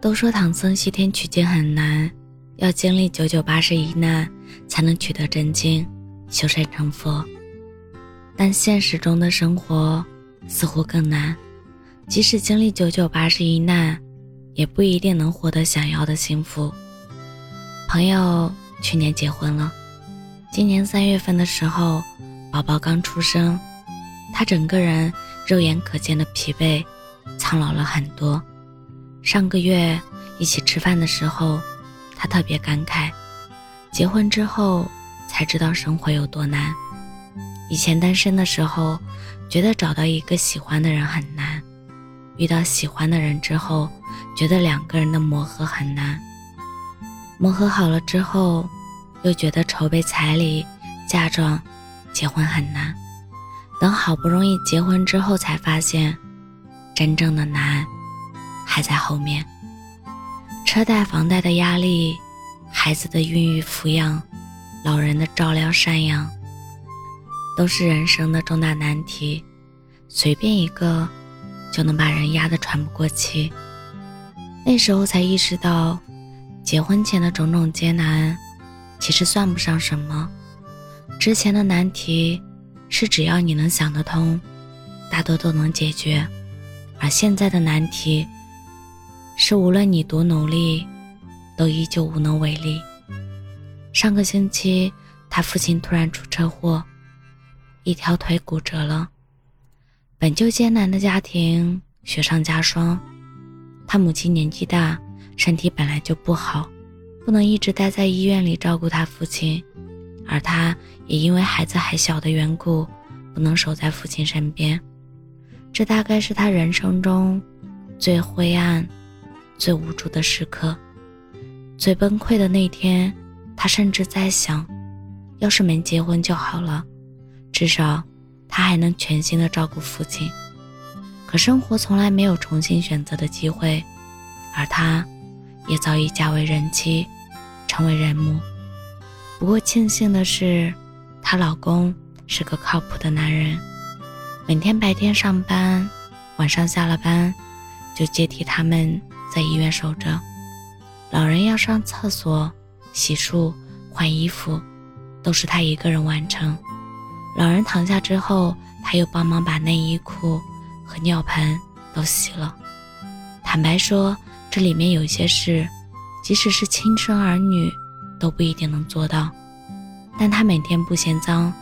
都说唐僧西天取经很难，要经历九九八十一难才能取得真经，修身成佛。但现实中的生活似乎更难，即使经历九九八十一难，也不一定能获得想要的幸福。朋友去年结婚了，今年三月份的时候，宝宝刚出生，他整个人肉眼可见的疲惫、苍老了很多。上个月一起吃饭的时候，他特别感慨，结婚之后才知道生活有多难。以前单身的时候，觉得找到一个喜欢的人很难；遇到喜欢的人之后，觉得两个人的磨合很难。磨合好了之后，又觉得筹备彩礼、嫁妆、结婚很难。等好不容易结婚之后，才发现真正的难。还在后面，车贷、房贷的压力，孩子的孕育抚养，老人的照料赡养，都是人生的重大难题。随便一个，就能把人压得喘不过气。那时候才意识到，结婚前的种种艰难，其实算不上什么。之前的难题，是只要你能想得通，大多都能解决。而现在的难题，是无论你多努力，都依旧无能为力。上个星期，他父亲突然出车祸，一条腿骨折了。本就艰难的家庭雪上加霜，他母亲年纪大，身体本来就不好，不能一直待在医院里照顾他父亲，而他也因为孩子还小的缘故，不能守在父亲身边。这大概是他人生中最灰暗。最无助的时刻，最崩溃的那天，他甚至在想，要是没结婚就好了，至少他还能全心的照顾父亲。可生活从来没有重新选择的机会，而他，也早已嫁为人妻，成为人母。不过庆幸的是，她老公是个靠谱的男人，每天白天上班，晚上下了班，就接替他们。在医院守着，老人要上厕所、洗漱、换衣服，都是他一个人完成。老人躺下之后，他又帮忙把内衣裤和尿盆都洗了。坦白说，这里面有些事，即使是亲生儿女都不一定能做到。但他每天不嫌脏，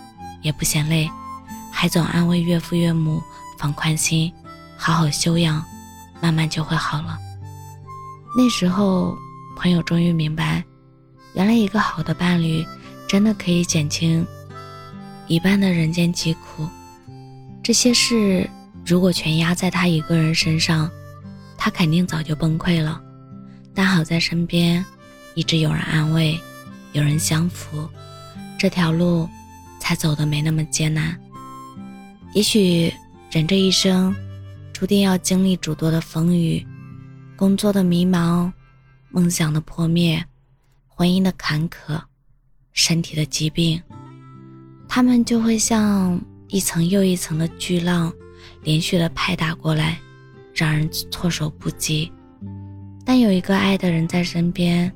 也不嫌累，还总安慰岳父岳母放宽心，好好休养，慢慢就会好了。那时候，朋友终于明白，原来一个好的伴侣，真的可以减轻一半的人间疾苦。这些事如果全压在他一个人身上，他肯定早就崩溃了。但好在身边一直有人安慰，有人相扶，这条路才走得没那么艰难。也许人这一生，注定要经历诸多的风雨。工作的迷茫，梦想的破灭，婚姻的坎坷，身体的疾病，他们就会像一层又一层的巨浪，连续的拍打过来，让人措手不及。但有一个爱的人在身边，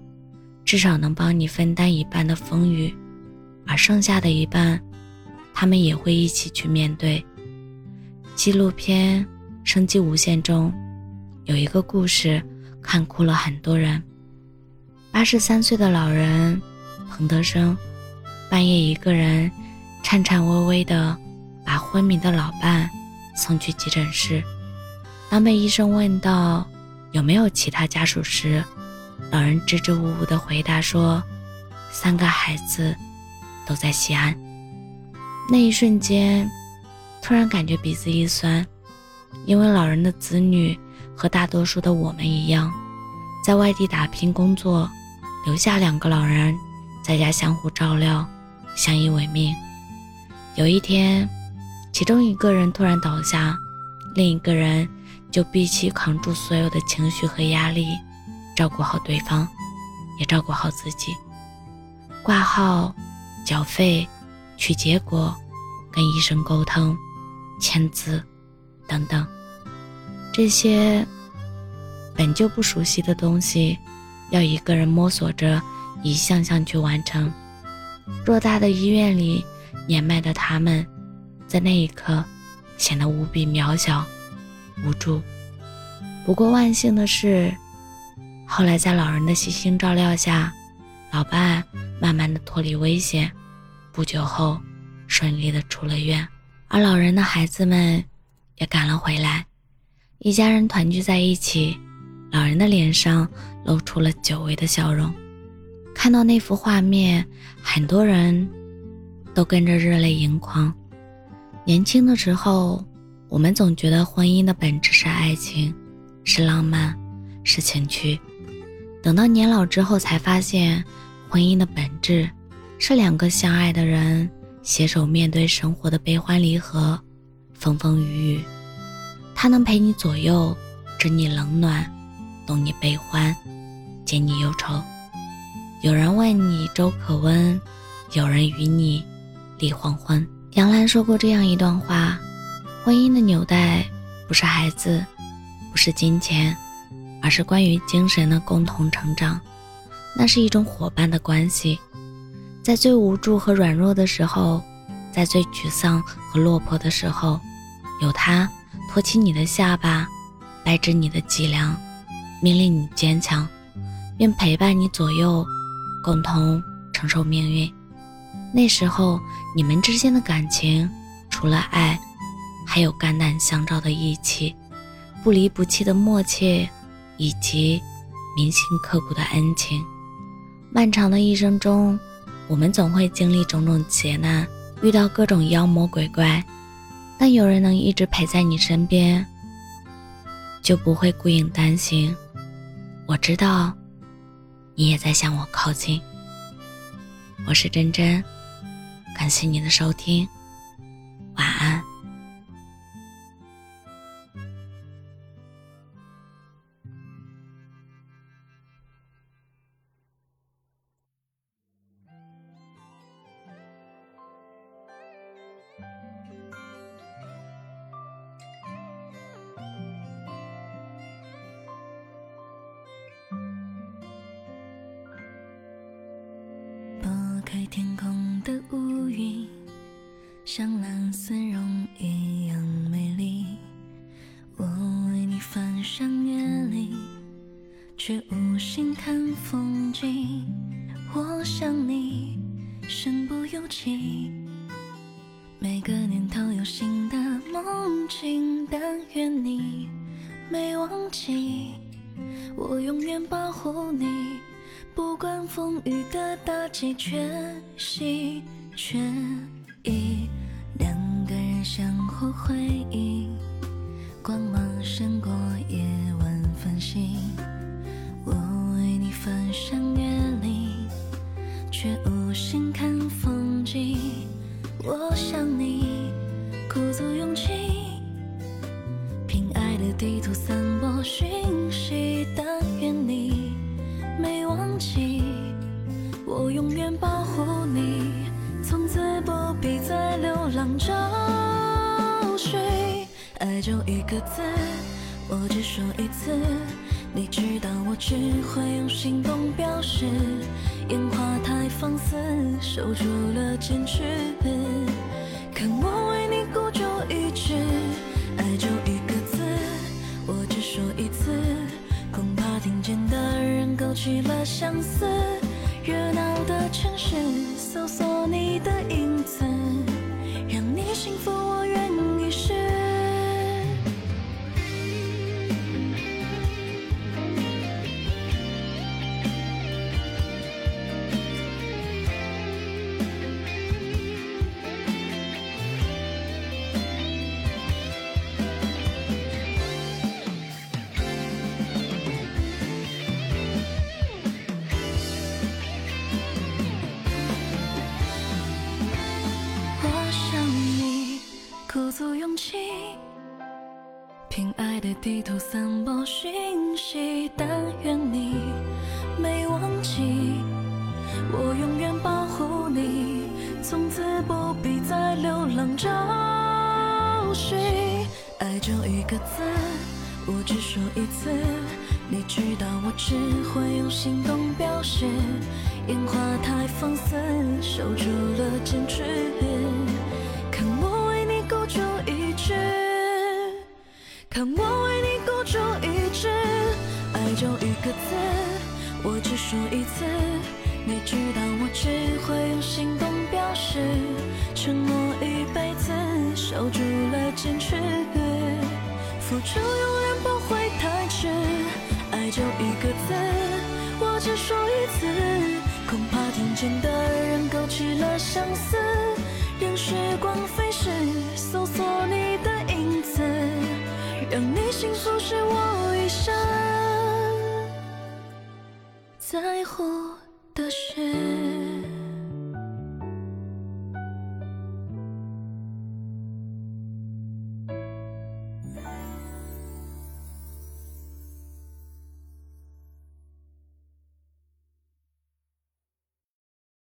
至少能帮你分担一半的风雨，而剩下的一半，他们也会一起去面对。纪录片《生机无限》中。有一个故事，看哭了很多人。八十三岁的老人彭德生，半夜一个人颤颤巍巍地把昏迷的老伴送去急诊室。当被医生问到有没有其他家属时，老人支支吾吾地回答说：“三个孩子都在西安。”那一瞬间，突然感觉鼻子一酸，因为老人的子女。和大多数的我们一样，在外地打拼工作，留下两个老人在家相互照料，相依为命。有一天，其中一个人突然倒下，另一个人就必须扛住所有的情绪和压力，照顾好对方，也照顾好自己。挂号、缴费、取结果、跟医生沟通、签字，等等。这些本就不熟悉的东西，要一个人摸索着一项项去完成。偌大的医院里，年迈的他们，在那一刻显得无比渺小、无助。不过万幸的是，后来在老人的细心照料下，老伴慢慢的脱离危险，不久后顺利的出了院，而老人的孩子们也赶了回来，一家人团聚在一起，老人的脸上露出了久违的笑容。看到那幅画面，很多人都跟着热泪盈眶。年轻的时候，我们总觉得婚姻的本质是爱情。是浪漫，是情趣。等到年老之后，才发现，婚姻的本质是两个相爱的人携手面对生活的悲欢离合、风风雨雨。他能陪你左右，知你冷暖，懂你悲欢，解你忧愁。有人问你粥可温，有人与你立黄昏。杨澜说过这样一段话：婚姻的纽带不是孩子。不是金钱，而是关于精神的共同成长。那是一种伙伴的关系，在最无助和软弱的时候，在最沮丧和落魄的时候，有他托起你的下巴，掰直你的脊梁，命令你坚强，并陪伴你左右，共同承受命运。那时候，你们之间的感情，除了爱，还有肝胆相照的义气。不离不弃的默契，以及铭心刻骨的恩情。漫长的一生中，我们总会经历种种劫难，遇到各种妖魔鬼怪，但有人能一直陪在你身边，就不会孤影单行。我知道，你也在向我靠近。我是真真，感谢你的收听，开天空的乌云，像蓝丝绒一样美丽。我为你翻山越岭，却无心看风景。我想你，身不由己。每个年头有新的梦境，但愿你没忘记，我永远保护你。不管风雨的打击，全心全意，不必再流浪找寻。爱就一个字，我只说一次，你知道我只会用行动表示。烟花太放肆，守住了坚持。看我为你孤注一掷，爱就一个字，我只说一次，恐怕听见的人。勾起了相思，热闹的城市，搜索你的影子，让你幸福，我愿足勇气，凭爱的地图散播讯息，但愿你没忘记，我永远保护你，从此不必再流浪找寻。爱就一个字，我只说一次，你知道我只会用行动表示，烟花太放肆，守住了坚持。看我为你孤注一掷。爱就一个字，我只说一次。你知道我只会用行动表示，承诺一辈子，守住了坚持。付出永远不会太迟。爱就一个字，我只说一次，恐怕听见的人勾起了相思。任时光飞逝，搜索你的